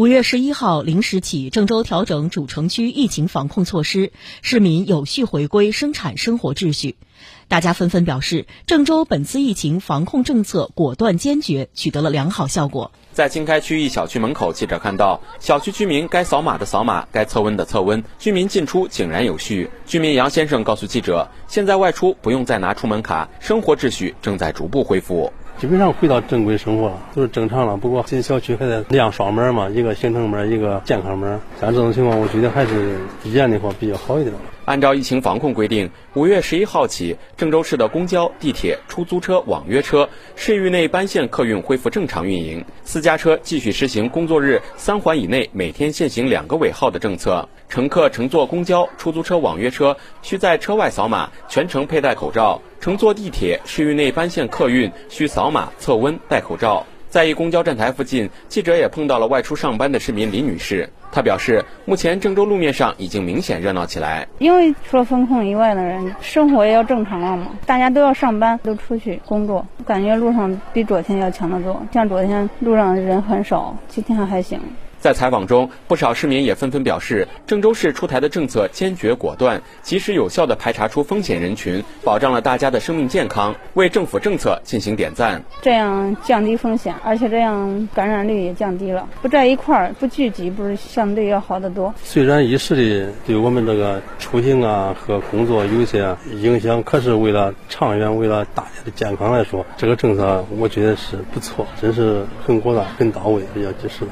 五月十一号零时起，郑州调整主城区疫情防控措施，市民有序回归生产生活秩序。大家纷纷表示，郑州本次疫情防控政策果断坚决，取得了良好效果。在经开区一小区门口，记者看到小区居民该扫码的扫码，该测温的测温，居民进出井然有序。居民杨先生告诉记者，现在外出不用再拿出门卡，生活秩序正在逐步恢复。基本上回到正规生活了，都是正常了。不过进小区还得亮双门嘛，一个行程门，一个健康门。像这种情况，我觉得还是严的话比较好一点。按照疫情防控规定，五月十一号起，郑州市的公交、地铁、出租车、网约车、市域内班线客运恢复正常运营。私家车继续实行工作日三环以内每天限行两个尾号的政策。乘客乘坐公交、出租车、网约车需在车外扫码，全程佩戴口罩。乘坐地铁、市域内班线客运需扫码测温、戴口罩。在一公交站台附近，记者也碰到了外出上班的市民李女士。她表示，目前郑州路面上已经明显热闹起来。因为除了风控以外的人，生活也要正常了嘛，大家都要上班，都出去工作，感觉路上比昨天要强得多。像昨天路上人很少，今天还行。在采访中，不少市民也纷纷表示，郑州市出台的政策坚决果断，及时有效地排查出风险人群，保障了大家的生命健康，为政府政策进行点赞。这样降低风险，而且这样感染率也降低了，不在一块儿，不聚集，不是相对要好得多。虽然一时的对我们这个出行啊和工作有些影响，可是为了长远，为了大家的健康来说，这个政策我觉得是不错，真是很果断、很到位，比较及时的。